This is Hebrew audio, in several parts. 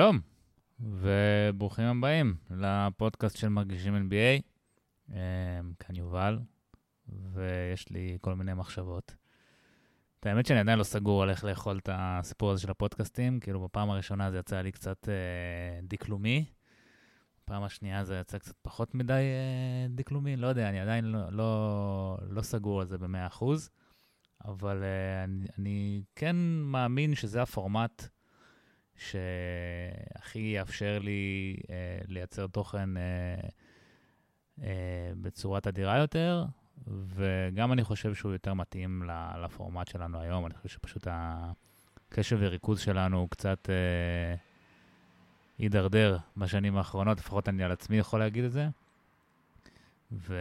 שלום, וברוכים הבאים לפודקאסט של מרגישים NBA. אמ, כאן יובל, ויש לי כל מיני מחשבות. את האמת שאני עדיין לא סגור על איך לאכול את הסיפור הזה של הפודקאסטים, כאילו בפעם הראשונה זה יצא לי קצת אה, דקלומי, בפעם השנייה זה יצא קצת פחות מדי אה, דקלומי, לא יודע, אני עדיין לא, לא, לא סגור על זה ב-100%, אבל אה, אני, אני כן מאמין שזה הפורמט שהכי יאפשר לי אה, לייצר תוכן אה, אה, בצורה תדירה יותר, וגם אני חושב שהוא יותר מתאים לפורמט שלנו היום. אני חושב שפשוט הקשב וריכוז שלנו הוא קצת אה, הידרדר בשנים האחרונות, לפחות אני על עצמי יכול להגיד את זה. ו...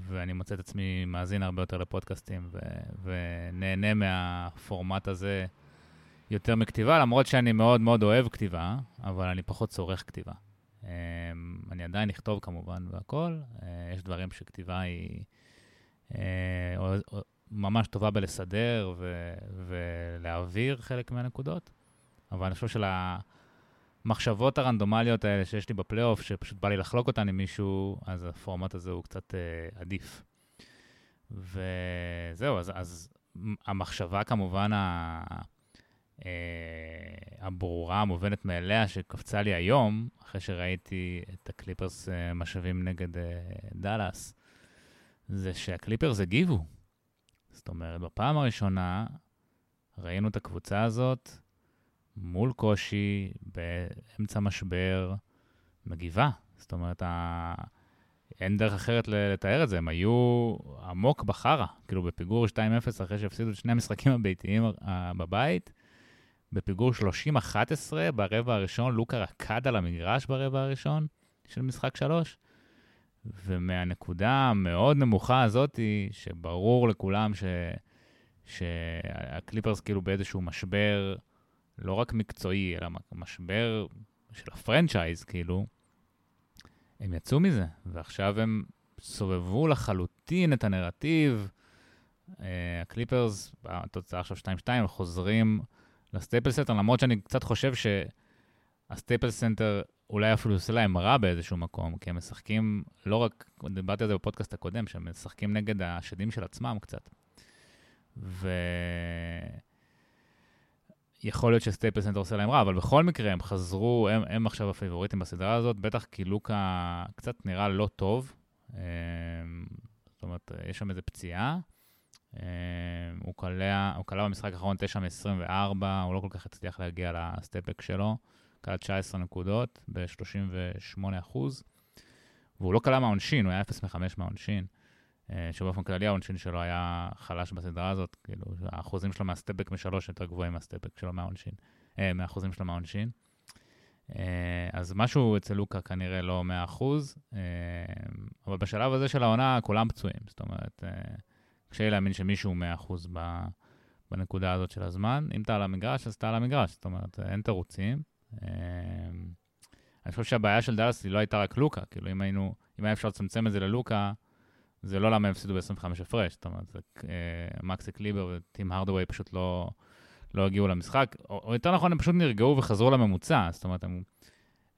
ואני מוצא את עצמי מאזין הרבה יותר לפודקאסטים ו... ונהנה מהפורמט הזה יותר מכתיבה, למרות שאני מאוד מאוד אוהב כתיבה, אבל אני פחות צורך כתיבה. אמ, אני עדיין אכתוב כמובן והכול, אה, יש דברים שכתיבה היא אה, ממש טובה בלסדר ו- ולהעביר חלק מהנקודות, אבל אני חושב שלמחשבות הרנדומליות האלה שיש לי בפלייאוף, שפשוט בא לי לחלוק אותן עם מישהו, אז הפורמט הזה הוא קצת uh, עדיף. וזהו, אז, אז המחשבה כמובן ה... אה, הברורה, המובנת מאליה, שקפצה לי היום, אחרי שראיתי את הקליפרס אה, משאבים נגד אה, דאלאס, זה שהקליפרס הגיבו. זאת אומרת, בפעם הראשונה ראינו את הקבוצה הזאת מול קושי, באמצע משבר, מגיבה. זאת אומרת, ה... אין דרך אחרת לתאר את זה, הם היו עמוק בחרא, כאילו בפיגור 2-0 אחרי שהפסידו את שני המשחקים הביתיים בבית, בפיגור 30-11 ברבע הראשון, לוקה רקד על המגרש ברבע הראשון של משחק 3. ומהנקודה המאוד נמוכה הזאת, שברור לכולם ש... שהקליפרס כאילו באיזשהו משבר, לא רק מקצועי, אלא משבר של ה franchise, כאילו, הם יצאו מזה, ועכשיו הם סובבו לחלוטין את הנרטיב. אה, הקליפרס, התוצאה עכשיו 2-2, חוזרים לסטייפל סנטר, למרות שאני קצת חושב שהסטייפל סנטר אולי אפילו עושה להם רע באיזשהו מקום, כי הם משחקים, לא רק, דיברתי על זה בפודקאסט הקודם, שהם משחקים נגד השדים של עצמם קצת. ויכול להיות שסטייפל סנטר עושה להם רע, אבל בכל מקרה הם חזרו, הם, הם עכשיו הפייבוריטים בסדרה הזאת, בטח כי לוקה קצת נראה לא טוב. אמ, זאת אומרת, יש שם איזו פציעה. אמ, הוא קלע, במשחק האחרון 9 מ-24, הוא לא כל כך הצליח להגיע לסטפבק שלו, קלע 19 נקודות ב-38 אחוז, והוא לא קלע מהעונשין, הוא היה 0 מ-5 מהעונשין, אה, שבאופן כללי העונשין שלו היה חלש בסדרה הזאת, כאילו, האחוזים שלו מהסטפק משלוש יותר גבוהים מהסטפק שלו מהעונשין, אה, מהאחוזים שלו מהעונשין. אה, אז משהו אצל לוקה כנראה לא 100 אחוז, אבל בשלב הזה של העונה כולם פצועים, זאת אומרת... קשה לי להאמין שמישהו 100% בנקודה הזאת של הזמן. אם אתה על המגרש, אז אתה על המגרש, זאת אומרת, אין תירוצים. אמ, אני חושב שהבעיה של דאלאס היא לא הייתה רק לוקה, כאילו אם היינו, אם היה אפשר לצמצם את זה ללוקה, זה לא למה הם הפסידו ב-25 הפרש, זאת אומרת, אה, מקסי קליבר וטים הרדווי פשוט לא, לא הגיעו למשחק, או, או יותר נכון, הם פשוט נרגעו וחזרו לממוצע, זאת אומרת, הם,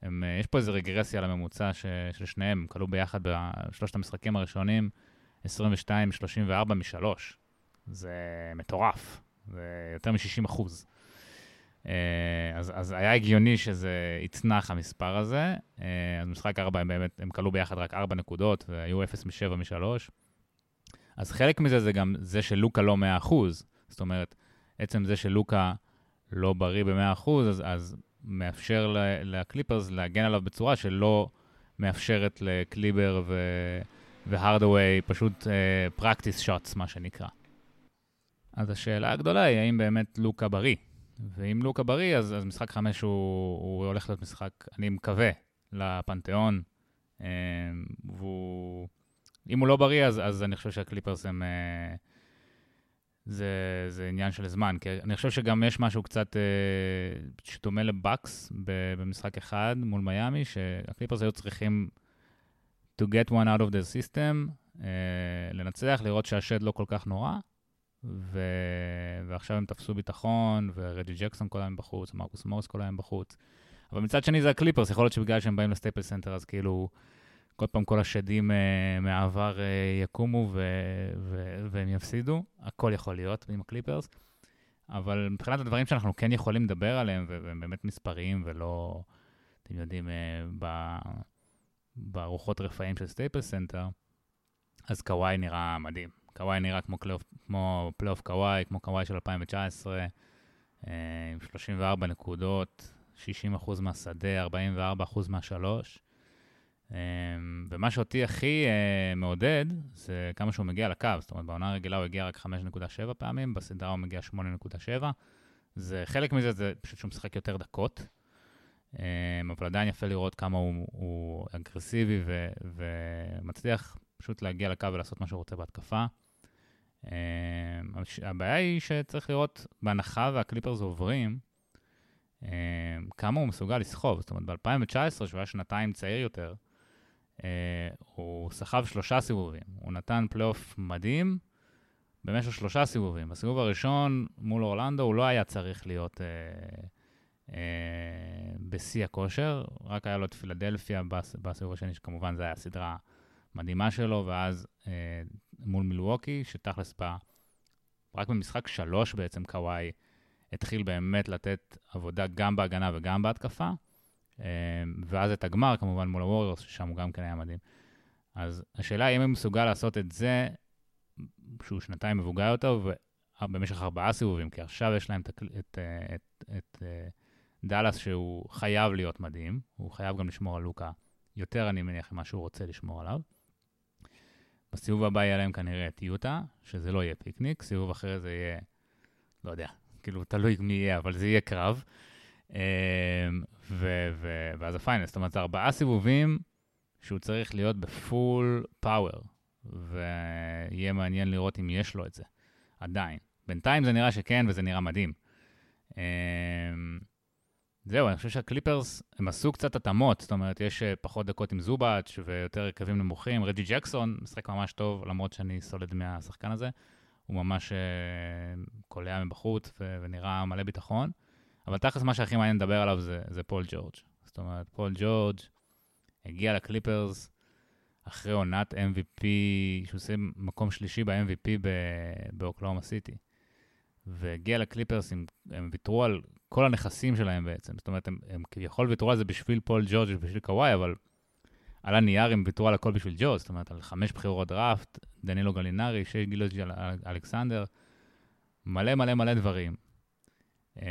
הם, יש פה איזו רגרסיה לממוצע ש, של שניהם, הם כלו ביחד בשלושת המשחקים הראשונים, 22-34 משלוש. זה מטורף, זה יותר מ-60 אחוז. אה, אז, אז היה הגיוני שזה יצנח המספר הזה. אה, אז משחק 4 הם באמת, הם כלו ביחד רק 4 נקודות, והיו 0 מ-7 מ-3. אז חלק מזה זה גם זה שלוקה לא 100 אחוז. זאת אומרת, עצם זה שלוקה לא בריא ב-100 אחוז, אז, אז מאפשר לקליפרס להגן עליו בצורה שלא מאפשרת לקליבר ו... והרדווי פשוט פרקטיס uh, שוטס, מה שנקרא. אז השאלה הגדולה היא, האם באמת לוקה בריא? ואם לוקה בריא, אז, אז משחק חמש הוא, הוא הולך להיות משחק, אני מקווה, לפנתיאון. Uh, והוא... אם הוא לא בריא, אז, אז אני חושב שהקליפרס הם... Uh, זה, זה עניין של זמן, כי אני חושב שגם יש משהו קצת uh, שדומה לבאקס במשחק אחד מול מיאמי, שהקליפרס היו צריכים to get one out of the system, uh, לנצח, לראות שהשד לא כל כך נורא, ו... ועכשיו הם תפסו ביטחון, ורג'י ג'קסון כל היום בחוץ, מרקוס מורס כל היום בחוץ. אבל מצד שני זה הקליפרס, יכול להיות שבגלל שהם באים לסטייפל סנטר, אז כאילו, כל פעם כל השדים אה, מהעבר אה, יקומו ו... ו... והם יפסידו, הכל יכול להיות עם הקליפרס. אבל מבחינת הדברים שאנחנו כן יכולים לדבר עליהם, והם באמת מספריים ולא, אתם יודעים, ב... ברוחות רפאים של סטייפל סנטר, אז קוואי נראה מדהים. קוואי נראה כמו, קלו, כמו פלייאוף קוואי, כמו קוואי של 2019, אה, עם 34 נקודות, 60% מהשדה, 44% מהשלוש. אה, ומה שאותי הכי אה, מעודד, זה כמה שהוא מגיע לקו. זאת אומרת, בעונה הרגילה הוא הגיע רק 5.7 פעמים, בסדרה הוא מגיע 8.7. זה, חלק מזה זה פשוט שהוא משחק יותר דקות. אבל עדיין יפה לראות כמה הוא, הוא אגרסיבי ו, ומצליח פשוט להגיע לקו ולעשות מה שהוא רוצה בהתקפה. הבעיה היא שצריך לראות, בהנחה והקליפרס עוברים, כמה הוא מסוגל לסחוב. זאת אומרת, ב-2019, שהוא היה שנתיים צעיר יותר, הוא סחב שלושה סיבובים. הוא נתן פלייאוף מדהים במשך שלושה סיבובים. בסיבוב הראשון מול אורלנדו הוא לא היה צריך להיות אה, אה, בשיא הכושר, רק היה לו את פילדלפיה בסיבוב השני, שכמובן זו הייתה סדרה מדהימה שלו, ואז אה, מול מילווקי, שתכלס בא, רק במשחק שלוש בעצם קוואי התחיל באמת לתת עבודה גם בהגנה וגם בהתקפה, אה, ואז את הגמר כמובן מול הווריורס, ששם הוא גם כן היה מדהים. אז השאלה היא אם הוא מסוגל לעשות את זה, שהוא שנתיים מבוגר יותר, ובמשך ארבעה סיבובים, כי עכשיו יש להם את, את, את, את, את דאלאס שהוא חייב להיות מדהים, הוא חייב גם לשמור על לוקה יותר, אני מניח, ממה שהוא רוצה לשמור עליו. בסיבוב הבא יהיה להם כנראה את יוטה, שזה לא יהיה פיקניק, סיבוב אחרי זה יהיה, לא יודע, כאילו, תלוי מי יהיה, אבל זה יהיה קרב. אמ, ו- ו- ואז ה final, זאת אומרת, זה ארבעה סיבובים שהוא צריך להיות ב full power, ויהיה מעניין לראות אם יש לו את זה, עדיין. בינתיים זה נראה שכן, וזה נראה מדהים. זהו, אני חושב שהקליפרס, הם עשו קצת התאמות, זאת אומרת, יש אה, פחות דקות עם זובאץ' ויותר הרכבים נמוכים. רג'י ג'קסון משחק ממש טוב, למרות שאני סולד מהשחקן הזה. הוא ממש אה, קולע מבחוץ ונראה מלא ביטחון. אבל תכלס מה שהכי מעניין לדבר עליו זה, זה פול ג'ורג'. זאת אומרת, פול ג'ורג' הגיע לקליפרס אחרי עונת MVP, שהוא עושה מקום שלישי ב-MVP באוקלהומה סיטי. והגיע לקליפרס, הם ויתרו על כל הנכסים שלהם בעצם. זאת אומרת, הם, הם כביכול ויתרו על זה בשביל פול ג'ורג' ובשביל קוואי, אבל על הנייר הם ויתרו על הכל בשביל ג'ורג', זאת אומרת, על חמש בחירות דראפט, דנילו גלינרי, שי גילג'ס אלכסנדר, מלא מלא מלא דברים. אה,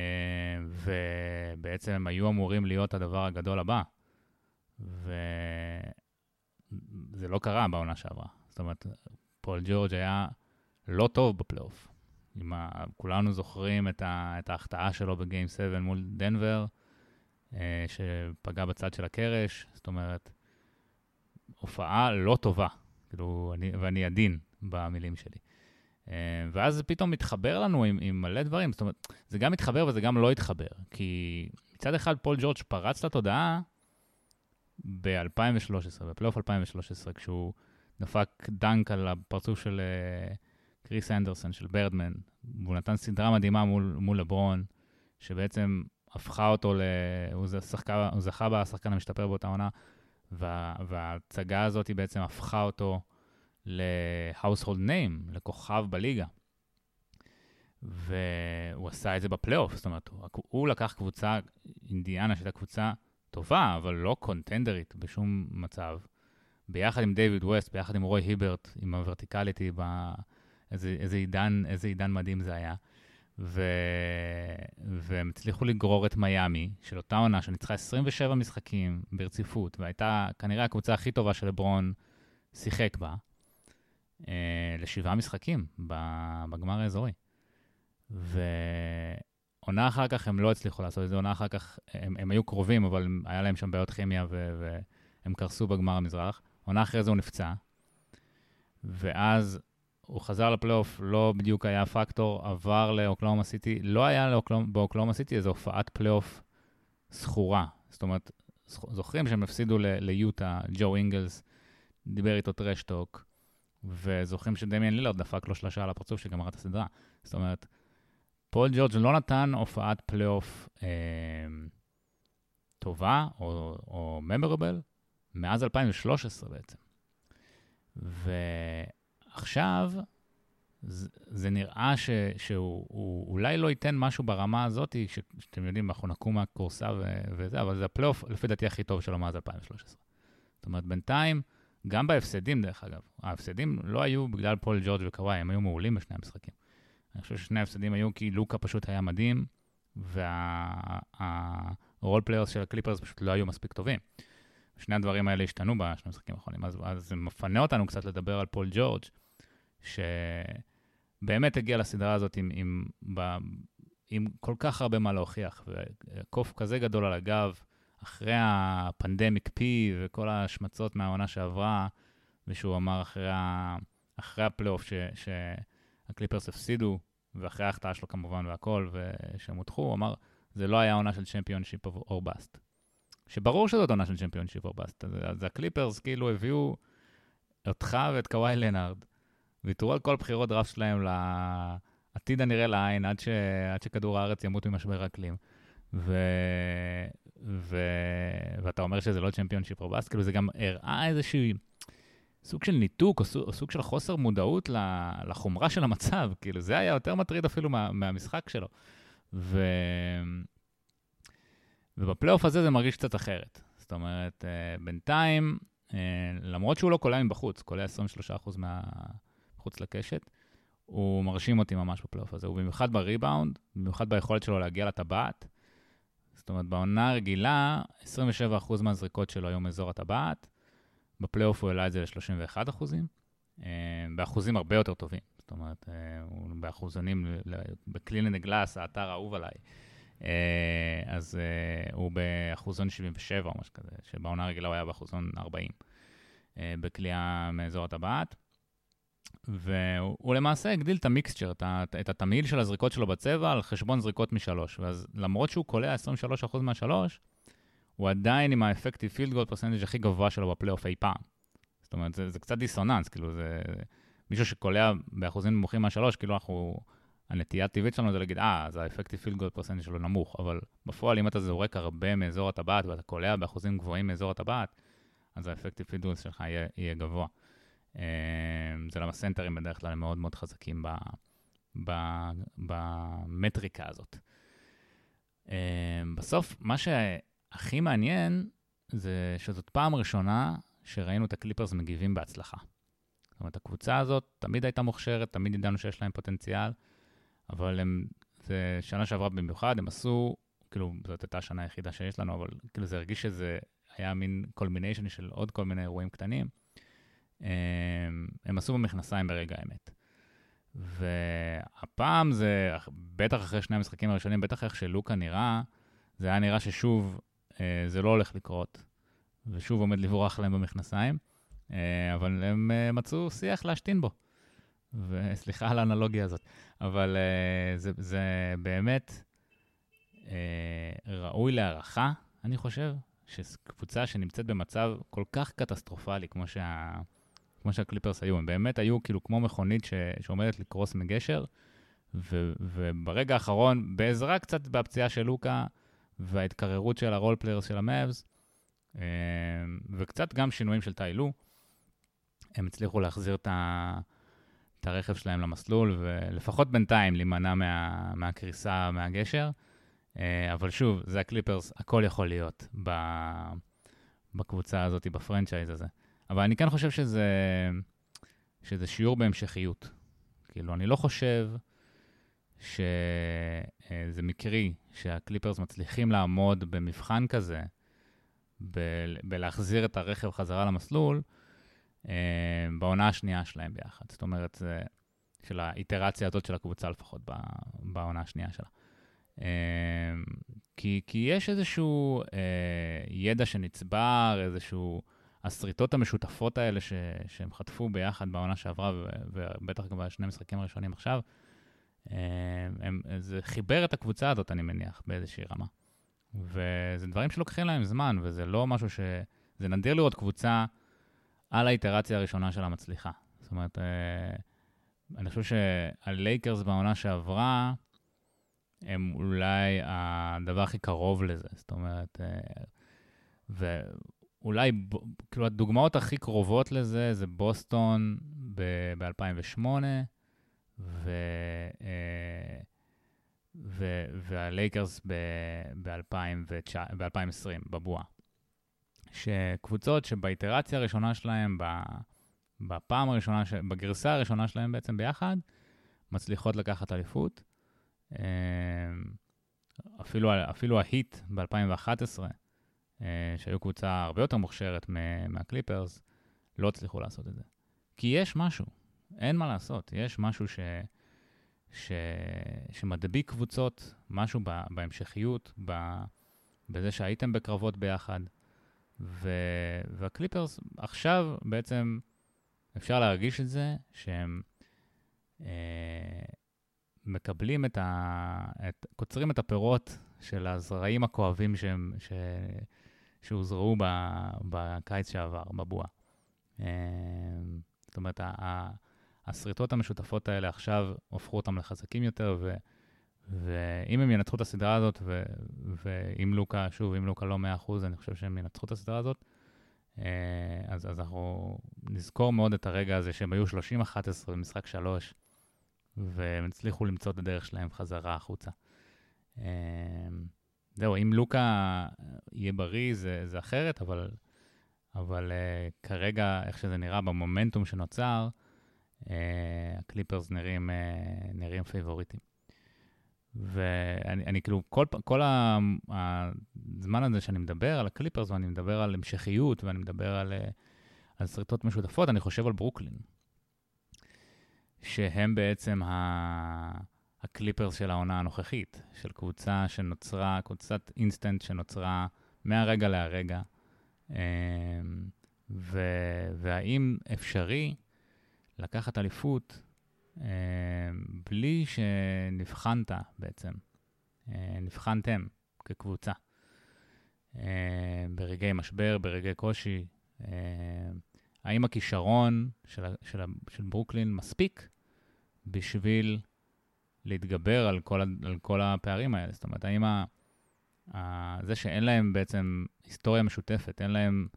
ובעצם הם היו אמורים להיות הדבר הגדול הבא. וזה לא קרה בעונה שעברה. זאת אומרת, פול ג'ורג' היה לא טוב בפלייאוף. ה... כולנו זוכרים את, ה... את ההחטאה שלו בגיים 7 מול דנבר, אה, שפגע בצד של הקרש, זאת אומרת, הופעה לא טובה, כאילו, אני, ואני עדין במילים שלי. אה, ואז זה פתאום מתחבר לנו עם, עם מלא דברים, זאת אומרת, זה גם מתחבר וזה גם לא התחבר, כי מצד אחד פול ג'ורג' פרץ לתודעה ב-2013, בפלייאוף 2013, כשהוא דפק דנק על הפרצוף של... אה, כריס אנדרסן של בירדמן, והוא נתן סדרה מדהימה מול, מול לברון, שבעצם הפכה אותו ל... הוא, שחקה, הוא זכה בשחקן המשתפר באותה עונה, וה, וההצגה הזאת בעצם הפכה אותו ל-household name, לכוכב בליגה. והוא עשה את זה בפלייאוף, זאת אומרת, הוא, הוא לקח קבוצה, אינדיאנה, שהייתה קבוצה טובה, אבל לא קונטנדרית בשום מצב, ביחד עם דיוויד ווסט, ביחד עם רוי היברט, עם הוורטיקליטי ב... איזה, איזה עידן, איזה עידן מדהים זה היה. ו... והם הצליחו לגרור את מיאמי, של אותה עונה שניצחה 27 משחקים ברציפות, והייתה כנראה הקבוצה הכי טובה שלברון שיחק בה, אה, לשבעה משחקים בגמר האזורי. ועונה אחר כך הם לא הצליחו לעשות את זה, עונה אחר כך הם, הם היו קרובים, אבל היה להם שם בעיות כימיה ו... והם קרסו בגמר המזרח. עונה אחרי זה הוא נפצע, ואז הוא חזר לפלייאוף, לא בדיוק היה פקטור, עבר לאוקלהומה סיטי, לא היה באוקלהומה סיטי איזו הופעת פלייאוף זכורה. זאת אומרת, זוכרים שהם הפסידו ליוטה, ג'ו אינגלס דיבר איתו trash talk, וזוכרים שדמיאן לילארד דפק לו שלושה על הפרצוף שגמר את הסדרה. זאת אומרת, פול ג'ורג' לא נתן הופעת פלייאוף אה, טובה או, או memorable מאז 2013 בעצם. ועכשיו זה, זה נראה ש, שהוא אולי לא ייתן משהו ברמה הזאת, ש, שאתם יודעים, אנחנו נקום מהכורסה ו, וזה, אבל זה הפלייאוף, לפי דעתי, הכי טוב שלו מאז 2013. זאת אומרת, בינתיים, גם בהפסדים, דרך אגב, ההפסדים לא היו בגלל פול ג'ורג' וקוואי, הם היו מעולים בשני המשחקים. אני חושב ששני ההפסדים היו כי לוקה פשוט היה מדהים, וה role players של הקליפרס פשוט לא היו מספיק טובים. שני הדברים האלה השתנו בשני המשחקים האחרונים, אז, אז זה מפנה אותנו קצת לדבר על פול ג'ורג', שבאמת הגיע לסדרה הזאת עם, עם, עם, עם כל כך הרבה מה להוכיח, וקוף כזה גדול על הגב, אחרי ה Pandemic P וכל ההשמצות מהעונה שעברה, ושהוא אמר אחרי, אחרי הפלייאוף שהקליפרס הפסידו, ואחרי ההחטאה שלו כמובן והכל, ושהם הודחו, הוא אמר, זה לא היה עונה של championship or bust. שברור שזאת עונה של championship or bust. אז הקליפרס כאילו הביאו אותך ואת קוואי לנארד, ויתרו על כל בחירות דראפט שלהם לעתיד הנראה לעין, עד, ש... עד שכדור הארץ ימות ממשבר אקלים. ו... ו... ואתה אומר שזה לא championship or bust, כאילו זה גם הראה איזשהו סוג של ניתוק, או סוג, או סוג של חוסר מודעות לחומרה של המצב, כאילו זה היה יותר מטריד אפילו מה, מהמשחק שלו. ו... ובפלייאוף הזה זה מרגיש קצת אחרת. זאת אומרת, אה, בינתיים, אה, למרות שהוא לא קולע מבחוץ, קולע 23% מחוץ לקשת, הוא מרשים אותי ממש בפלייאוף הזה, ובמיוחד בריבאונד, במיוחד ביכולת שלו להגיע לטבעת. זאת אומרת, בעונה הרגילה, 27% מהזריקות שלו היו מאזור הטבעת, בפלייאוף הוא העלה את זה ל-31 אחוזים, אה, באחוזים הרבה יותר טובים. זאת אומרת, אה, הוא באחוזונים, בקלינן גלאס, האתר האהוב עליי, אה, אז הוא באחוזון 77 או משהו כזה, שבעונה הרגילה הוא היה באחוזון 40 בקליעה מאזור הטבעת. והוא למעשה הגדיל את ה mixture, את, את התמהיל של הזריקות שלו בצבע על חשבון זריקות משלוש. ואז למרות שהוא קולע 23% מהשלוש, הוא עדיין עם ה effective field goal percentage הכי גבוה שלו בפלייאוף אי פעם. זאת אומרת, זה, זה קצת דיסוננס, כאילו זה... מישהו שקולע באחוזים נמוכים מהשלוש, כאילו אנחנו... הנטייה הטבעית שלנו זה להגיד, אה, אז ה effective field goal percentage שלו נמוך, אבל בפועל, אם אתה זורק הרבה מאזור הטבעת ואתה קולע באחוזים גבוהים מאזור הטבעת, אז ה effective field goal שלך יהיה, יהיה גבוה. אמ, זה למה סנטרים בדרך כלל הם מאוד מאוד חזקים במטריקה הזאת. אמ, בסוף, מה שהכי מעניין זה שזאת פעם ראשונה שראינו את הקליפרס מגיבים בהצלחה. זאת אומרת, הקבוצה הזאת תמיד הייתה מוכשרת, תמיד ידענו שיש להם פוטנציאל, אבל הם, זה שנה שעברה במיוחד, הם עשו, כאילו, זאת הייתה השנה היחידה שיש לנו, אבל כאילו זה הרגיש שזה היה מין culmination של עוד כל מיני אירועים קטנים. הם, הם עשו במכנסיים ברגע האמת. והפעם זה, בטח אחרי שני המשחקים הראשונים, בטח איך שלוקה נראה, זה היה נראה ששוב אה, זה לא הולך לקרות, ושוב עומד לברוח להם במכנסיים, אה, אבל הם אה, מצאו שיח להשתין בו. וסליחה על האנלוגיה הזאת, אבל אה, זה, זה באמת אה, ראוי להערכה, אני חושב, שקבוצה שנמצאת במצב כל כך קטסטרופלי, כמו שה... כמו שהקליפרס היו, הם באמת היו כאילו כמו מכונית ש... שעומדת לקרוס מגשר, ו... וברגע האחרון, בעזרה קצת בפציעה של לוקה וההתקררות של ה role players של המאבס, אה, וקצת גם שינויים של טיי לו, הם הצליחו להחזיר את, ה... את הרכב שלהם למסלול, ולפחות בינתיים להימנע מה... מהקריסה מהגשר. אה, אבל שוב, זה הקליפרס, הכל יכול להיות ב... בקבוצה הזאת, ב franchise הזה. אבל אני כן חושב שזה, שזה שיעור בהמשכיות. כאילו, אני לא חושב שזה מקרי שהקליפרס מצליחים לעמוד במבחן כזה, ב- בלהחזיר את הרכב חזרה למסלול, אה, בעונה השנייה שלהם ביחד. זאת אומרת, זה של האיטרציה הזאת של הקבוצה לפחות בעונה השנייה שלה. אה, כי, כי יש איזשהו אה, ידע שנצבר, איזשהו... השריטות המשותפות האלה ש, שהם חטפו ביחד בעונה שעברה, ו, ובטח גם בשני המשחקים הראשונים עכשיו, אה, הם, זה חיבר את הקבוצה הזאת, אני מניח, באיזושהי רמה. וזה דברים שלוקחים להם זמן, וזה לא משהו ש... זה נדיר לראות קבוצה על האיטרציה הראשונה שלה מצליחה. זאת אומרת, אני חושב שהלייקרס בעונה שעברה, הם אולי הדבר הכי קרוב לזה. זאת אומרת, ואולי, כאילו, הדוגמאות הכי קרובות לזה זה בוסטון ב-2008, ו... ו- והלייקרס ב-2020, בבועה. שקבוצות שבאיטרציה הראשונה שלהם, בפעם הראשונה, בגרסה הראשונה שלהם בעצם ביחד, מצליחות לקחת אליפות. אמ, אפילו, אפילו ההיט ב-2011, אה, שהיו קבוצה הרבה יותר מוכשרת מהקליפרס, לא הצליחו לעשות את זה. כי יש משהו, אין מה לעשות, יש משהו ש... ש... שמדביק קבוצות, משהו ב... בהמשכיות, ב... בזה שהייתם בקרבות ביחד. ו... והקליפרס עכשיו בעצם אפשר להרגיש את זה שהם אה, מקבלים את ה... את... קוצרים את הפירות של הזרעים הכואבים שהם... ש... שהוזרעו. בקיץ שעבר, בבועה. אה, זאת אומרת. השריטות המשותפות האלה עכשיו הופכו אותם לחזקים יותר, ו, ואם הם ינצחו את הסדרה הזאת, ו, ואם לוקה, שוב, אם לוקה לא 100%, אני חושב שהם ינצחו את הסדרה הזאת, אה, אז, אז אנחנו נזכור מאוד את הרגע הזה שהם היו 30-11 במשחק 3, והם הצליחו למצוא את הדרך שלהם חזרה החוצה. אה, זהו, אם לוקה יהיה בריא זה, זה אחרת, אבל, אבל אה, כרגע, איך שזה נראה במומנטום שנוצר, אה, הקליפרס נראים, אה, נראים פייבוריטים. ואני אני, כאילו, כל, כל הזמן הזה שאני מדבר על הקליפרס, ואני מדבר על המשכיות, ואני מדבר על, אה, על שריטות משותפות, אני חושב על ברוקלין. שהם בעצם ה... הקליפרס של העונה הנוכחית, של קבוצה שנוצרה, קבוצת אינסטנט שנוצרה מהרגע להרגע. ו... והאם אפשרי לקחת אליפות אה, בלי שנבחנת בעצם, אה, נבחנתם כקבוצה. אה, ברגעי משבר, ברגעי קושי, האם הכישרון של, של, של ברוקלין מספיק בשביל להתגבר על כל, על כל הפערים האלה? זאת אומרת, האם ה, ה, זה שאין להם בעצם היסטוריה משותפת, אין להם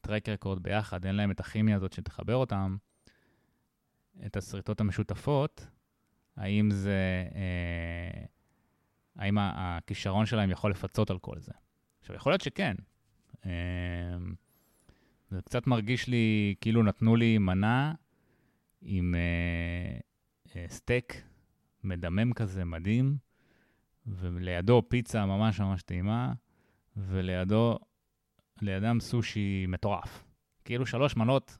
טרק רקורד ביחד, אין להם את הכימיה הזאת שתחבר אותם, את השריטות המשותפות, האם זה, אה, האם הכישרון שלהם יכול לפצות על כל זה. עכשיו, יכול להיות שכן. אה, זה קצת מרגיש לי כאילו נתנו לי מנה עם אה, אה, סטייק מדמם כזה, מדהים, ולידו פיצה ממש ממש טעימה, ולידו, לידם סושי מטורף. כאילו שלוש מנות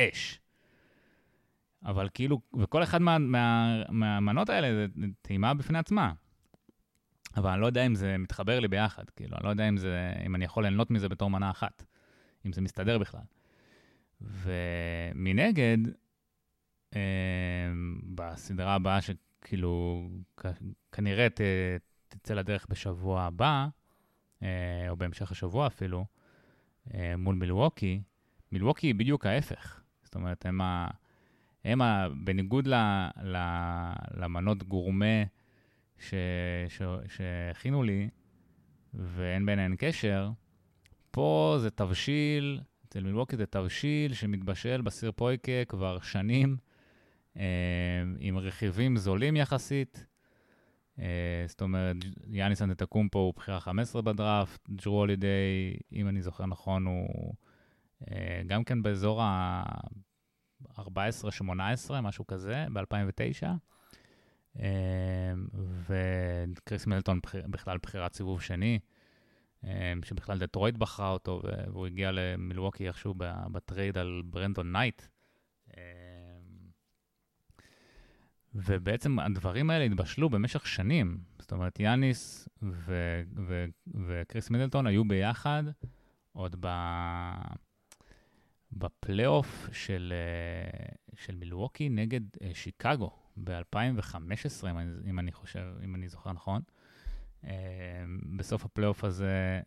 אש. אבל כאילו, וכל אחד מה, מה, מהמנות האלה זה טעימה בפני עצמה. אבל אני לא יודע אם זה מתחבר לי ביחד, כאילו, אני לא יודע אם, זה, אם אני יכול ליהנות מזה בתור מנה אחת, אם זה מסתדר בכלל. ומנגד, בסדרה הבאה, שכאילו, כנראה ת, תצא לדרך בשבוע הבא, אה, או בהמשך השבוע אפילו, אה, מול מילווקי, מילווקי היא בדיוק ההפך. זאת אומרת, הם ה... הם, ה, בניגוד ל, ל, למנות גורמה שהכינו לי, ואין ביניהן קשר, פה זה תבשיל, אצל מילווקי זה תבשיל שמתבשל בסיר פויקה כבר שנים, עם רכיבים זולים יחסית. אה, זאת אומרת, יאניס אנטטוקומפו הוא בחירה 15 בדראפט, ג'רו הולידיי, אם אני זוכר נכון, הוא אה, גם כן באזור ה... 14-18, משהו כזה, ב-2009. אמ, וקריס מידלטון בכלל בחירת סיבוב שני, שבכלל דטרויט בחרה אותו, והוא הגיע למילווקי איכשהו בטרייד על ברנדון נייט. ובעצם הדברים האלה התבשלו במשך שנים. זאת אומרת, יאניס וקריס מידלטון היו ביחד עוד ב... בפלייאוף של, אה, של מילווקי נגד אה, שיקגו ב-2015, אם, אם אני חושב, אם אני זוכר נכון. אה, בסוף הפלייאוף הזה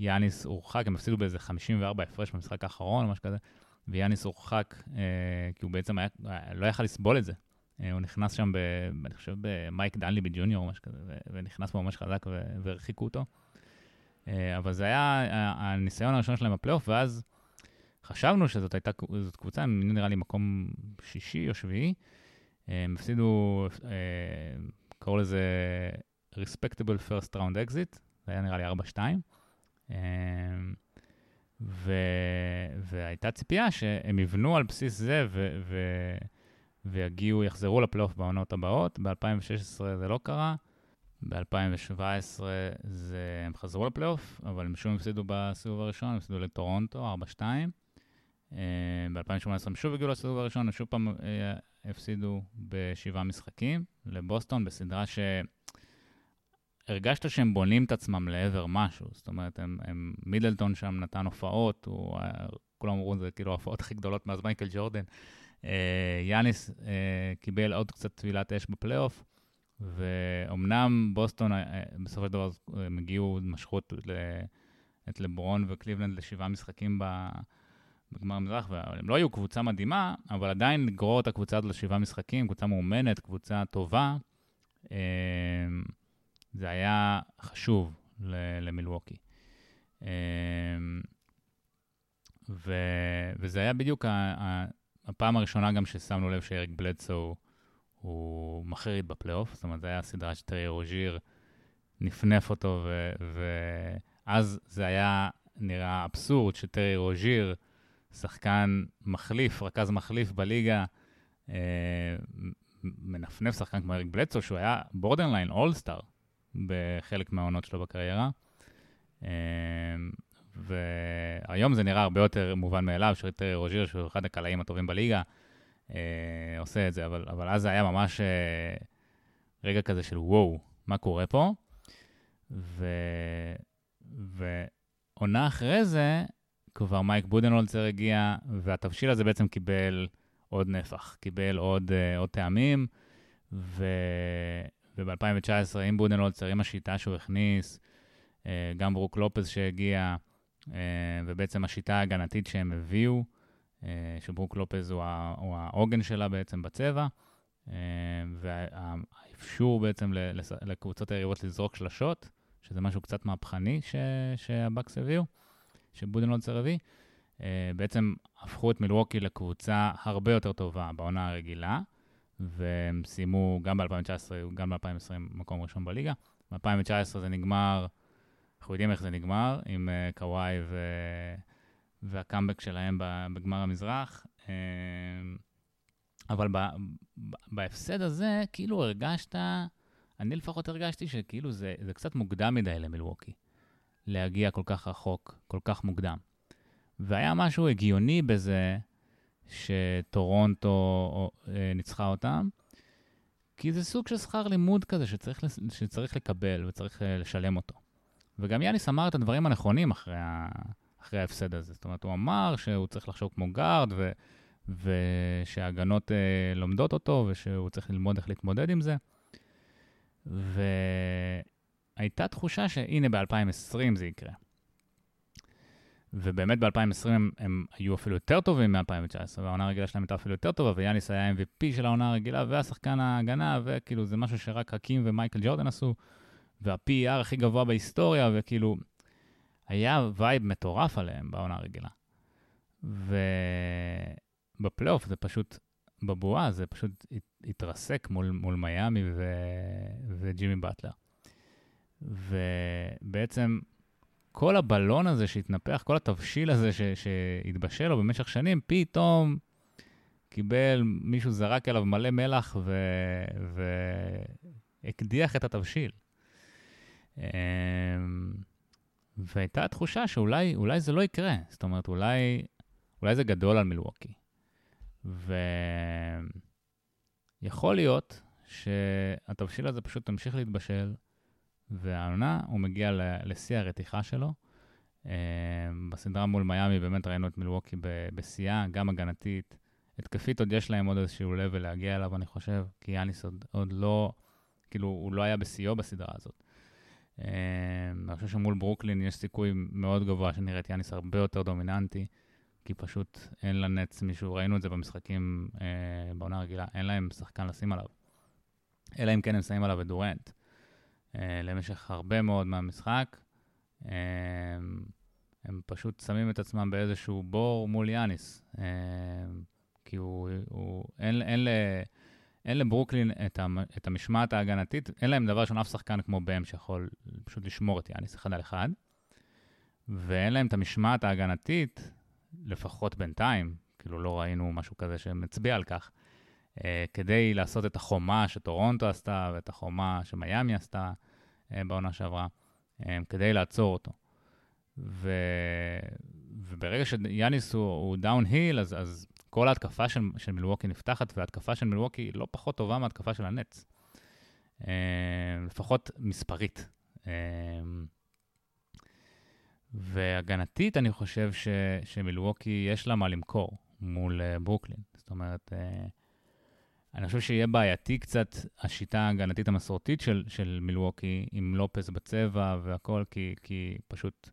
יאניס הורחק, הם הפסידו באיזה 54 הפרש במשחק האחרון או משהו כזה. ויאניס הורחק, כי הוא בעצם היה, לא יכל לסבול את זה. הוא נכנס שם, ב, אני חושב, במייק דנליבי ג'וניור או משהו כזה, ונכנס פה ממש חזק והרחיקו אותו. אבל זה היה הניסיון הראשון שלהם בפלייאוף, ואז חשבנו שזאת הייתה, זאת קבוצה, נראה לי מקום שישי או שביעי. הם הפסידו, קראו לזה Respectable First Round Exit, זה היה נראה לי 4-2. ו... והייתה ציפייה שהם יבנו על בסיס זה ו... ו... ויגיעו, יחזרו לפלייאוף בעונות הבאות. ב-2016 זה לא קרה, ב-2017 זה... הם חזרו לפלייאוף, אבל הם שוב הפסידו בסיבוב הראשון, הם הפסידו לטורונטו, 4-2. ב-2018 הם שוב הגיעו לסיבוב הראשון, הם שוב פעם אה, הפסידו בשבעה משחקים לבוסטון, בסדרה ש... הרגשת שהם בונים את עצמם לעבר משהו, זאת אומרת, הם, הם מידלטון שם נתן הופעות, הוא, כולם אמרו, זה כאילו ההופעות הכי גדולות מאז מייקל ג'ורדן. אה, יאניס אה, קיבל עוד קצת טבילת אש בפלייאוף, ואומנם בוסטון, אה, בסופו של דבר הם הגיעו, משכו את, את לברון וקליבלנד לשבעה משחקים בגמר המזרח, והם לא היו קבוצה מדהימה, אבל עדיין לגרור את הקבוצה הזאת לשבעה משחקים, קבוצה מאומנת, קבוצה טובה. זה היה חשוב למילווקי. אמ, ו, וזה היה בדיוק הפעם הראשונה גם ששמנו לב שאריק בלדסו הוא מחריד בפלייאוף, זאת אומרת, זו הייתה סדרה שטרי רוז'יר נפנף אותו, ו, ואז זה היה נראה אבסורד שטרי רוז'יר, שחקן מחליף, רכז מחליף בליגה, אה, מנפנף שחקן כמו אריק בלדסו, שהוא היה borderline, all-star, בחלק מהעונות שלו בקריירה. אמ, והיום זה נראה הרבה יותר מובן מאליו, שטרי רוזיר, שהוא אחד הקלעים הטובים בליגה, אה, עושה את זה, אבל, אבל אז זה היה ממש אה, רגע כזה של וואו, מה קורה פה? ו... ועונה אחרי זה, כבר מייק בודנולצר הגיע, והתבשיל הזה בעצם קיבל עוד נפח, קיבל עוד, uh, עוד טעמים, ו... וב-2019, עם בודנולצר, עם השיטה שהוא הכניס, אה, גם ברוק לופז שהגיע, אה, ובעצם השיטה ההגנתית שהם הביאו, אה, שברוק לופז הוא העוגן שלה בעצם בצבע, והאפשור בעצם לקבוצות היריבות לזרוק שלשות, שזה משהו קצת מהפכני שהבאקס הביאו, שבודנולצר הביא. בעצם הפכו את מילווקי לקבוצה הרבה יותר טובה בעונה הרגילה, והם סיימו גם ב-2019, גם ב-2020 מקום ראשון בליגה. ב-2019 זה נגמר, אנחנו יודעים איך זה נגמר, עם uh, קוואי ו... והקאמבק שלהם בגמר המזרח. Uh, אבל. ב... בהפסד הזה, כאילו הרגשת, אני לפחות הרגשתי שכאילו זה, זה קצת מוקדם מדי למילווקי, להגיע כל כך רחוק, כל כך מוקדם. והיה משהו הגיוני בזה, שטורונטו אה, ניצחה אותם, כי זה סוג של שכר לימוד כזה שצריך, שצריך לקבל וצריך אה, לשלם אותו. וגם יאניס אמר את הדברים הנכונים אחרי, ה, אחרי ההפסד הזה. זאת אומרת, הוא אמר שהוא צריך לחשוב כמו גארד, ו, ושההגנות אה, לומדות אותו, ושהוא צריך ללמוד איך להתמודד עם זה. והייתה תחושה שהנה ב-2020 זה יקרה. ובאמת ב-2020 הם, הם היו אפילו יותר טובים מ-2019, והעונה הרגילה שלהם הייתה אפילו יותר טובה, ויאניס היה MVP של העונה הרגילה, והשחקן ההגנה, וכאילו זה משהו שרק חכים ומייקל ג'ורדן עשו, וה-PER הכי גבוה בהיסטוריה, וכאילו, היה vibe מטורף עליהם בעונה הרגילה. ובפלייאוף זה פשוט, בבועה זה פשוט התרסק מול, מול מיאמי ו... וג'ימי באטלר. ובעצם כל הבלון הזה שהתנפח, כל התבשיל הזה ש, שהתבשל לו במשך שנים, פתאום קיבל, מישהו זרק אליו מלא מלח ו... והקדיח את התבשיל. אמ, והייתה תחושה שאולי זה לא יקרה, זאת אומרת, אולי, אולי זה גדול על מילווקי. ויכול להיות שהתבשיל הזה פשוט תמשיך להתבשל, והעונה הוא מגיע לשיא הרתיחה שלו. Uh, בסדרה מול מיאמי באמת ראינו את מילווקי בשיאה, גם הגנתית. התקפית עוד יש להם עוד איזשהו לבל להגיע אליו, אני חושב, כי יאניס עוד, עוד לא, כאילו, הוא לא היה בשיאו בסדרה הזאת. Uh, אני חושב שמול ברוקלין יש סיכוי מאוד גבוה שנראה את יאניס הרבה יותר דומיננטי, כי פשוט אין לנץ מישהו, ראינו את זה במשחקים אה, בעונה רגילה, אין להם שחקן לשים עליו. אלא אם כן הם שמים עליו את דורנט. אה, למשך הרבה מאוד מהמשחק, אה, הם פשוט שמים את עצמם באיזשהו בור מול יאניס. אה, כי הוא, הוא אין, אין, אין, אין לברוקלין את, המ, את המשמעת ההגנתית, אין להם דבר ראשון אף שחקן כמו בם שיכול פשוט לשמור את יאניס אחד על אחד, ואין להם את המשמעת ההגנתית, לפחות בינתיים, כאילו לא ראינו משהו כזה שמצביע על כך, כדי לעשות את החומה שטורונטו עשתה ואת החומה שמיאמי עשתה אה, בעונה שעברה, אה, כדי לעצור אותו. ו... וברגע שיאניס הוא, הוא downhill, אז, אז כל ההתקפה של, של מילווקי נפתחת, וההתקפה של מילווקי היא לא פחות טובה מההתקפה של הנץ. אה, לפחות מספרית. Uh, והגנתית, אני חושב ש, שמילווקי יש לה מה למכור מול אה, ברוקלין. זאת אומרת, אה, אני חושב שיהיה בעייתי קצת השיטה ההגנתית המסורתית של, של מילווקי עם לופז בצבע והכל, כי, כי פשוט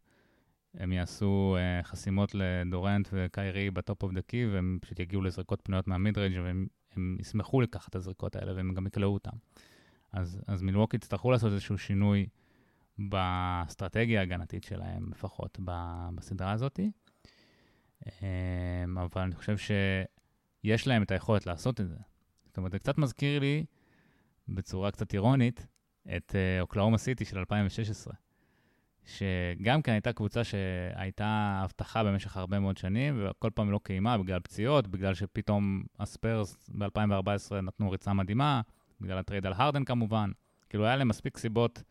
הם יעשו אה, חסימות לדורנט וקיירי ב top of the key, והם פשוט יגיעו לזריקות פנויות מה mid-range והם ישמחו לקחת את הזריקות האלה, והם גם יקלעו אותם. אז, אז מילווקי יצטרכו לעשות איזשהו שינוי באסטרטגיה ההגנתית שלהם, לפחות בסדרה הזאת. אמ, אבל אני חושב שיש להם את היכולת לעשות את זה. זאת אומרת, זה קצת מזכיר לי, בצורה קצת אירונית, את אה, אוקלאומה סיטי של 2016. שגם כן הייתה קבוצה שהייתה הבטחה במשך הרבה מאוד שנים, וכל פעם לא קיימה בגלל פציעות, בגלל שפתאום הספיירס ב-2014 נתנו ריצה מדהימה, בגלל הטרייד על הרדן כמובן. כאילו, היה להם מספיק סיבות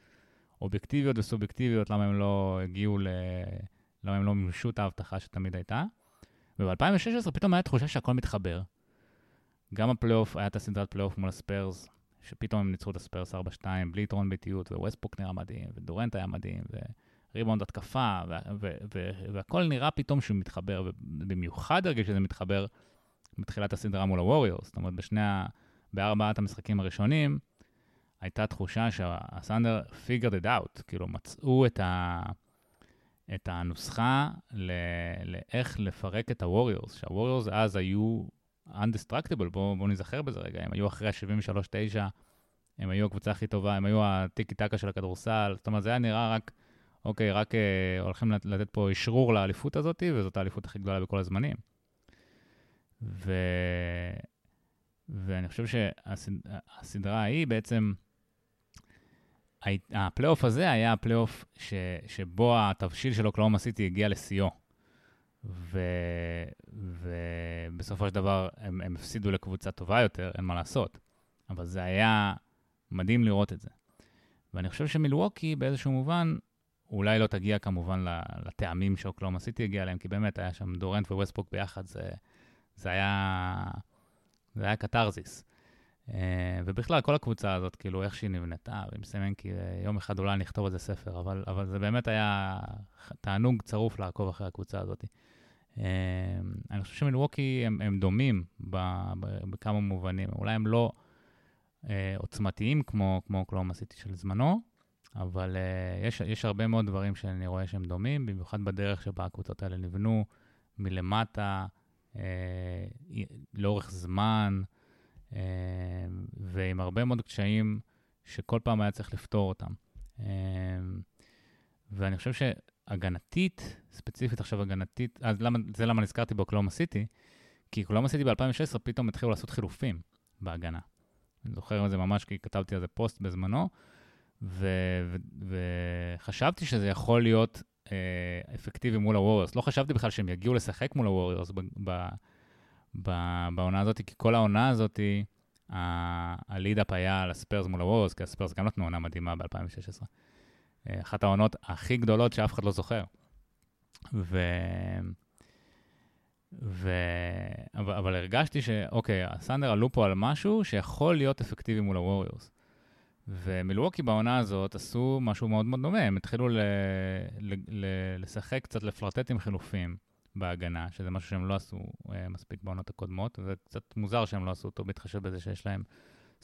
אובייקטיביות וסובייקטיביות למה הם לא הגיעו ל... למה הם לא מימשו את ההבטחה שתמיד הייתה. וב-2016 פתאום הייתה תחושה שהכל מתחבר. גם הפלייאוף, היה את הסדרת פלייאוף מול הספרס, שפתאום הם ניצחו את הספרס 4-2 בלי יתרון ביתיות, וווסטבוק נראה מדהים, ודורנט היה מדהים, וריבאונד התקפה, והכל נראה פתאום שהוא מתחבר, ובמיוחד הרגיש שזה מתחבר בתחילת הסדרה מול הווריורס. זאת אומרת, בשני ה... בארבעת המשחקים הראשונים, הייתה תחושה שהסנדר figured it out, כאילו מצאו את, ה... את הנוסחה ל... לאיך לפרק את הווריורס, שהווריורס אז היו undestructible, בואו בוא נזכר בזה רגע, הם היו אחרי ה-73-9, הם היו הקבוצה הכי טובה, הם היו הטיקי טקה של הכדורסל, זאת אומרת, זה היה נראה רק, אוקיי, רק אה, הולכים לתת פה אשרור לאליפות הזאת, וזאת האליפות הכי גדולה בכל הזמנים. ו... ואני חושב שהסדרה ההיא בעצם, הפלייאוף הזה היה הפלייאוף ש... שבו התבשיל של אוקלהומה סיטי הגיע לשיאו. ו... ובסופו של דבר הם, הם הפסידו לקבוצה טובה יותר, אין מה לעשות. אבל זה היה מדהים לראות את זה. ואני חושב שמילווקי באיזשהו מובן, אולי לא תגיע כמובן לטעמים שאוקלאומה סיטי הגיע אליהם, כי באמת היה שם דורנט וווסטבוק ביחד, זה, זה היה, זה היה קתרזיס. אה, ובכלל, כל הקבוצה הזאת, כאילו, איך שהיא נבנתה, ועם סמנקי, אה, יום אחד אולי נכתוב על זה ספר, אבל, אבל זה באמת היה תענוג צרוף לעקוב אחרי הקבוצה הזאת. אה, אני חושב שמילווקי הם, הם דומים בכמה מובנים. אולי הם לא אה, עוצמתיים כמו, כמו קלום עשיתי של זמנו, אבל אה, יש, יש הרבה מאוד דברים שאני רואה שהם דומים, במיוחד בדרך שבה הקבוצות האלה נבנו מלמטה, אה, לאורך זמן, אה, ועם הרבה מאוד קשיים שכל פעם היה צריך לפתור אותם. אה, ואני חושב הגנתית, ספציפית עכשיו הגנתית, אז למה, זה למה נזכרתי באוקלאומה סיטי, כי אוקלאומה סיטי ב-2016 פתאום התחילו לעשות חילופים בהגנה. אני זוכר את זה ממש כי כתבתי על זה פוסט בזמנו, וחשבתי שזה יכול להיות אה, אפקטיבי מול הווריורס. לא חשבתי בכלל שהם יגיעו לשחק מול הווריורס בעונה הזאת, כי כל העונה הזאת, ה lead-up היה על הספרס מול הווריורס, כי הספרס גם נתנו עונה מדהימה ב-2016. אה, אחת העונות הכי גדולות שאף אחד לא זוכר. ו... ו... אבל, אבל הרגשתי שאוקיי, הסנדר עלו פה על משהו שיכול להיות אפקטיבי מול הווריורס. ומילווקי בעונה הזאת עשו משהו מאוד מאוד דומה, הם התחילו ל... ל... ל... לשחק קצת, לפלרטט עם חילופים בהגנה, שזה משהו שהם לא עשו אה, מספיק בעונות הקודמות, וזה קצת מוזר שהם לא עשו אותו, בהתחשב בזה שיש להם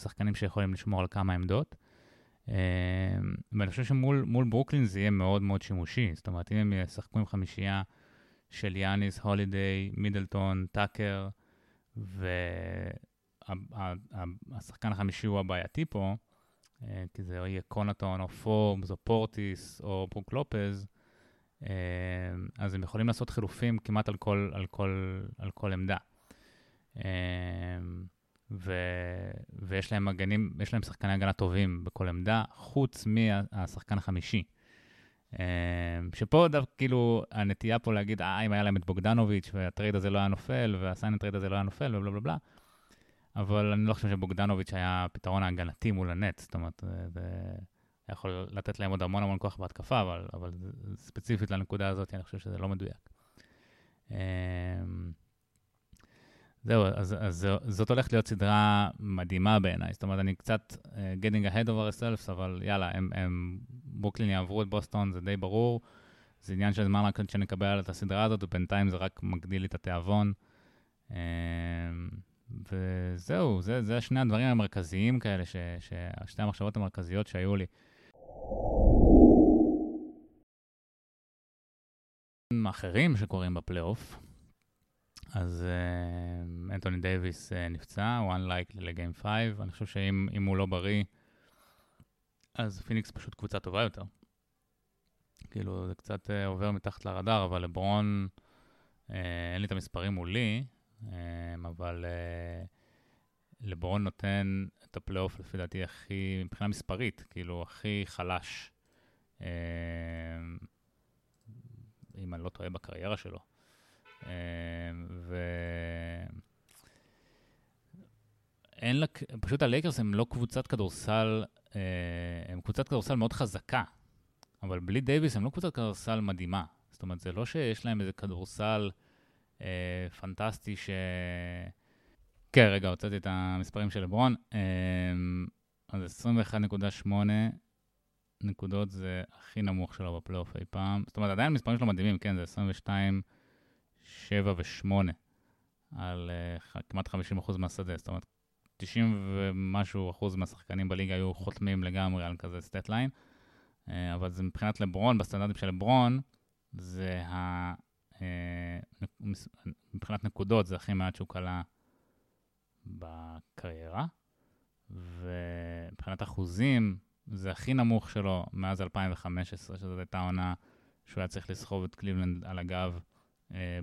שחקנים שיכולים לשמור על כמה עמדות. אמ, ואני חושב שמול ברוקלין זה יהיה מאוד מאוד שימושי. זאת אומרת, אם הם ישחקו עם חמישייה של יאניס, הולידיי, מידלטון, טאקר, והשחקן החמישי הוא הבעייתי פה, אה, כי זה יהיה קונטון או פורמס או פורטיס או ברוק לופז, אה, אז הם יכולים לעשות חילופים כמעט על כל, על כל, על כל עמדה. אה, ו, ויש להם מגנים, יש להם שחקני הגנה טובים בכל עמדה, חוץ מהשחקן החמישי. שפה דווקא כאילו הנטייה פה להגיד, אה, אם היה להם את בוגדנוביץ' והטרייד הזה לא היה נופל, וה sign-and-trade הזה לא היה נופל, ובלה בלה בלה. אבל אני לא חושב שבוגדנוביץ' היה הפתרון ההגנתי מול הנטס, זאת אומרת, זה יכול לתת להם עוד המון המון כוח בהתקפה, אבל, אבל ספציפית לנקודה הזאת, אני חושב שזה לא מדויק. זהו, אז, אז זאת הולכת להיות סדרה מדהימה בעיניי. זאת אומרת, אני קצת אה, getting ahead of ourselves, אבל יאללה, הם, הם ברוקלין יעברו את בוסטון, זה די ברור. זה עניין של זמן רק שנקבל את הסדרה הזאת, ובינתיים זה רק מגדיל לי את התיאבון. אמ, וזהו, זה, זה שני הדברים המרכזיים כאלה, ש, ש, שתי המחשבות המרכזיות שהיו לי. אחרים שקורים בפלייאוף, אז אה, אנטוני דייוויס אה, נפצע, הוא unlikely ל game 5, אני חושב שאם הוא לא בריא, אז פיניקס פשוט קבוצה טובה יותר. כאילו, זה קצת אה, עובר מתחת לרדאר, אבל לברון, אין לי את המספרים מולי, אבל אה, לברון נותן את הפלייאוף לפי דעתי הכי, מבחינה מספרית, כאילו הכי חלש, אם אני לא טועה בקריירה שלו. אמ, ו... אין לה, פשוט הלייקרס הם לא קבוצת כדורסל, אה, הם קבוצת כדורסל מאוד חזקה, אבל בלי דייוויס הם לא קבוצת כדורסל מדהימה. זאת אומרת, זה לא שיש להם איזה כדורסל אה, פנטסטי ש... כן, רגע, הוצאתי את המספרים של לברון. אה, אז 21.8 נקודות זה הכי נמוך שלו בפלייאוף אי פעם. זאת אומרת, עדיין המספרים שלו מדהימים, כן, זה 22, 7 ו-8 על uh, כמעט 50% מהשדה. זאת אומרת, 90 ומשהו אחוז מהשחקנים בליגה היו חותמים לגמרי על כזה סטט ליין. Uh, אבל זה מבחינת לברון, בסטנדרטים של לברון, זה ה... אה, מבחינת נקודות זה הכי מעט שהוא כלה בקריירה, ומבחינת אחוזים זה הכי נמוך שלו מאז 2015, שזו הייתה עונה שהוא היה צריך לסחוב את קליבלנד על הגב אה,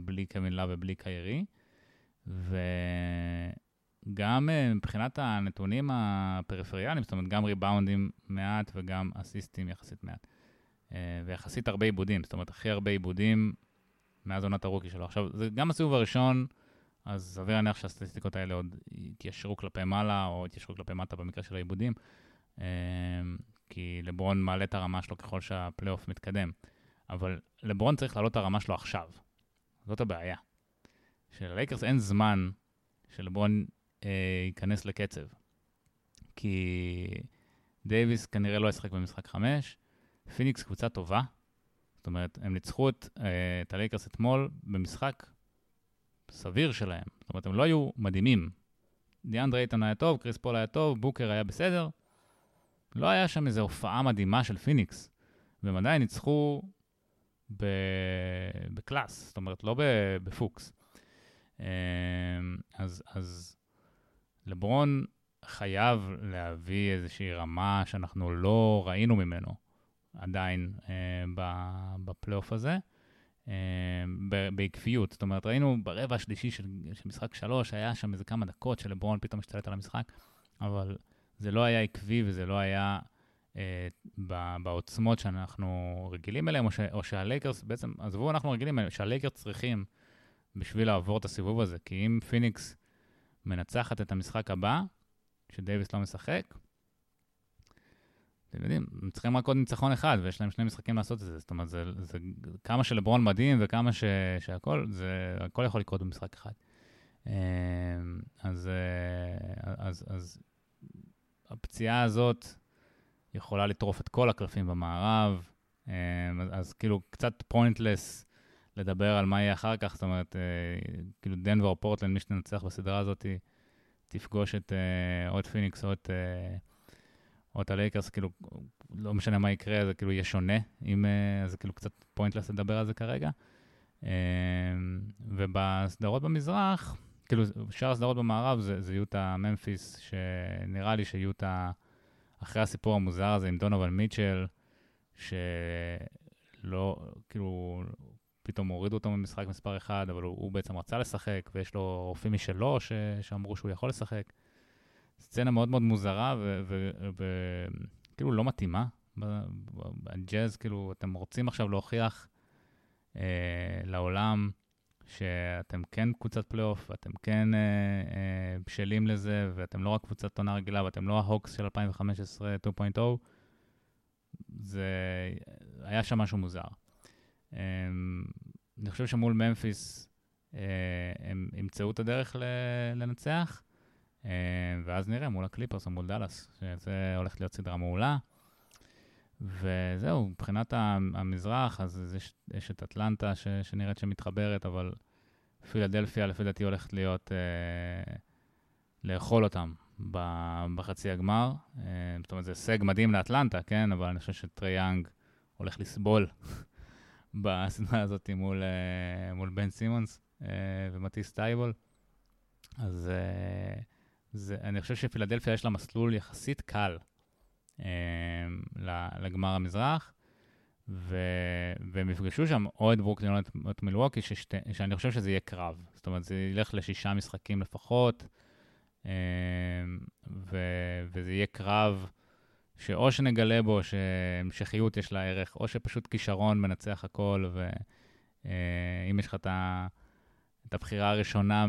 בלי קווין לאב ובלי קיירי. וגם אה, מבחינת הנתונים הפריפריאליים, זאת אומרת, גם ריבאונדים מעט וגם אסיסטים יחסית מעט. ויחסית הרבה איבודים, זאת אומרת, הכי הרבה איבודים מאז עונת ה rookie שלו. עכשיו, זה גם הסיבוב הראשון, אז סביר להניח שהסטטיסטיקות האלה עוד יתיישרו כלפי מעלה, או יתיישרו כלפי מטה במקרה של האיבודים, כי לברון מעלה את הרמה שלו ככל שהפלייאוף מתקדם. אבל לברון צריך להעלות את הרמה שלו עכשיו. זאת הבעיה. שללייקרס אין זמן שלברון אה, ייכנס לקצב. כי דייוויס כנראה לא ישחק במשחק 5, פיניקס קבוצה טובה, זאת אומרת, הם ניצחו את, אה, את הלייקרס אתמול במשחק סביר שלהם. זאת אומרת, הם לא היו מדהימים. דיאנדרה אייטון היה טוב, קריס פול היה טוב, בוקר היה בסדר. לא היה שם איזו הופעה מדהימה של פיניקס. והם עדיין ניצחו. בקלאץ', זאת אומרת, לא בפוקס. אה, אז, אז לברון חייב להביא איזושהי רמה שאנחנו לא ראינו ממנו. עדיין אה, בפלייאוף הזה, אה, בעקביות. זאת אומרת, ראינו ברבע השלישי של, של משחק שלוש, היה שם איזה כמה דקות שלברון פתאום השתלט על המשחק, אבל זה לא היה עקבי וזה לא היה בעוצמות שאנחנו רגילים אליהם, או, או שהלייקרס, בעצם, עזבו, אנחנו רגילים אליהם, שהלייקרס צריכים בשביל לעבור את הסיבוב הזה. כי אם פיניקס מנצחת את המשחק הבא, שדייוויס לא משחק, אתם יודעים, הם צריכים רק עוד ניצחון אחד, ויש להם שני משחקים לעשות את זה. זאת אומרת, זה, זה כמה שלברון מדהים וכמה ש, שהכל, זה, הכל יכול לקרות במשחק אחד. אמ, אז, אה, אז, אז הפציעה הזאת יכולה לטרוף את כל הקלפים במערב, אמ, אז, כאילו קצת pointless לדבר על מה יהיה אחר כך, זאת אומרת, אה, כאילו דנבר או פורטלנד, מי שתנצח בסדרה הזאת, תפגוש את, אה, או את פיניקס או את... או את הלייקרס, כאילו, לא משנה מה יקרה, זה כאילו יהיה שונה, אם, אה, זה כאילו קצת pointless לדבר על זה כרגע. ובסדרות במזרח, כאילו, שאר הסדרות במערב זה, זה יוטה ממפיס, שנראה לי שיוטה, אחרי הסיפור המוזר הזה עם דונובן מיטשל, שלא, כאילו, פתאום הורידו אותו ממשחק מספר 1, אבל הוא, הוא בעצם רצה לשחק, ויש לו רופאים משלו ש, שאמרו שהוא יכול לשחק. סצנה מאוד מאוד מוזרה, וכאילו לא מתאימה. הג'אז, כאילו, אתם רוצים עכשיו להוכיח אה, לעולם שאתם כן קבוצת פלייאוף, ואתם כן אה, אה, בשלים לזה, ואתם לא רק קבוצת עונה רגילה, ואתם לא ההוקס של 2015 2.0, זה... היה שם משהו מוזר. אה, אני חושב שמול ממפיס אה, הם ימצאו את הדרך לנצח, אה, ואז נראה מול הקליפרס או מול דאלאס, שזה הולך להיות סדרה מעולה. וזהו, מבחינת המזרח, אז יש, יש את אטלנטה ש, שנראית שמתחברת, אבל פילדלפיה לפי דעתי הולכת להיות, אה, לאכול אותם בחצי הגמר. אה, זאת אומרת, זה הישג מדהים לאטלנטה, כן? אבל אני חושב שטרי יאנג הולך לסבול בסדרה הזאת מול, אה, מול בן סימונס אה, ומטיס ת'ייבול. אז אה, זה, אני חושב שפילדלפיה יש לה מסלול יחסית קל לגמר המזרח. ו... והם יפגשו שם או את ברוקלין או את מילווקי. שאני חושב שזה יהיה קרב. זאת אומרת, זה ילך לשישה משחקים לפחות, אמ, ו... וזה יהיה קרב שאו שנגלה בו שהמשכיות יש לה ערך, או שפשוט כישרון מנצח הכל, ואם אה, יש לך את, ה... את הבחירה הראשונה.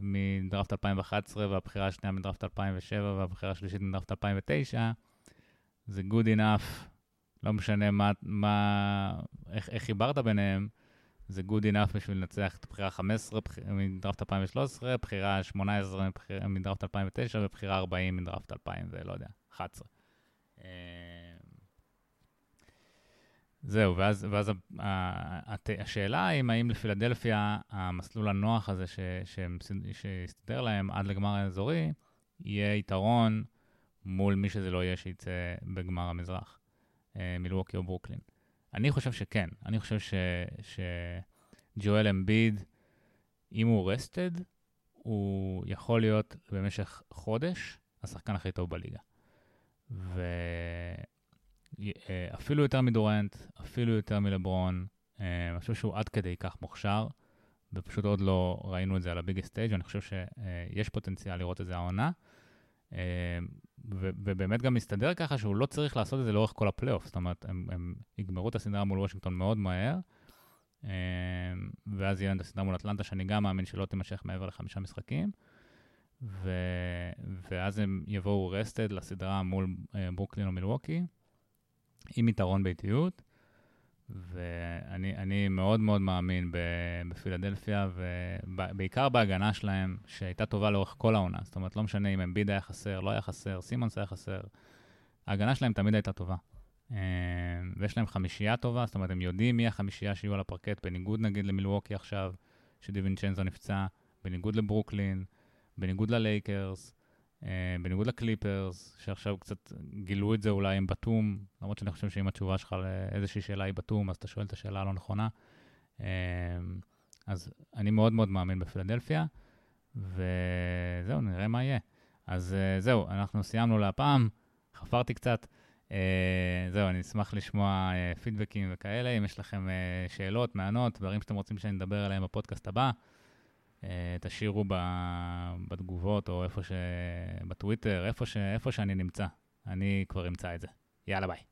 מדראפט 2011, והבחירה השנייה מדראפט 2007, והבחירה השלישית מדראפט 2009, זה good enough לא משנה מה, מה איך, איך חיברת ביניהם, זה good enough בשביל לנצח את בחירה 15 מדראפט 2013, בחירה 18 מדראפט 2009 ובחירה 40 מדראפט 2000 ולא יודע, 11. אמ, זהו, ואז, ואז השאלה היא האם לפילדלפיה המסלול הנוח הזה שהסתדר להם עד לגמר האזורי, יהיה יתרון מול מי שזה לא יהיה שיצא בגמר המזרח. אה, מלווקי או ברוקלין. אני חושב שכן, אני חושב שג'ואל אמביד, אם הוא רסטד, הוא יכול להיות במשך חודש השחקן הכי טוב בליגה. ואפילו אה, יותר מדורנט, אפילו יותר מלברון, אה, אני חושב שהוא עד כדי כך מוכשר, ופשוט עוד לא ראינו את זה על הביגסט סטייג', אני חושב שיש פוטנציאל לראות את זה העונה. ובאמת גם מסתדר ככה שהוא לא צריך לעשות את זה לאורך כל הפלייאוף. זאת אומרת, הם, הם יגמרו את הסדרה מול וושינגטון מאוד מהר, אמ, ואז יהיה להם את הסדרה מול אטלנטה, שאני גם מאמין שלא תימשך מעבר לחמישה משחקים, ו, ואז הם יבואו rested לסדרה מול אה, ברוקלין או מילווקי, עם יתרון ביתיות. ואני מאוד מאוד מאמין בפילדלפיה, ובעיקר בהגנה שלהם, שהייתה טובה לאורך כל העונה. זאת אומרת, לא משנה אם אמביד היה חסר, לא היה חסר, סימונס היה חסר, ההגנה שלהם תמיד הייתה טובה. אה, ויש להם חמישייה טובה, זאת אומרת, הם יודעים מי החמישייה שיהיו על הפרקט, בניגוד נגיד למילווקי עכשיו, שדיווינצ'נזו נפצע, בניגוד לברוקלין, בניגוד ללייקרס. אה, בניגוד לקליפרס, שעכשיו קצת גילו את זה אולי עם בתום, למרות שאני חושב שאם התשובה שלך לאיזושהי שאלה היא בתום, אז אתה שואל את השאלה הלא נכונה. אה, אז אני מאוד מאוד מאמין בפילדלפיה, וזהו, נראה מה יהיה. אז אה, זהו, אנחנו סיימנו להפעם, חפרתי קצת. זהו, אני אשמח לשמוע פידבקים וכאלה, אם יש לכם שאלות, מענות, דברים שאתם רוצים שאני אדבר עליהם בפודקאסט הבא. אה, תשאירו בתגובות או איפה ש... בטוויטר, איפה, ש... איפה שאני נמצא. אני כבר אמצא את זה. יאללה ביי.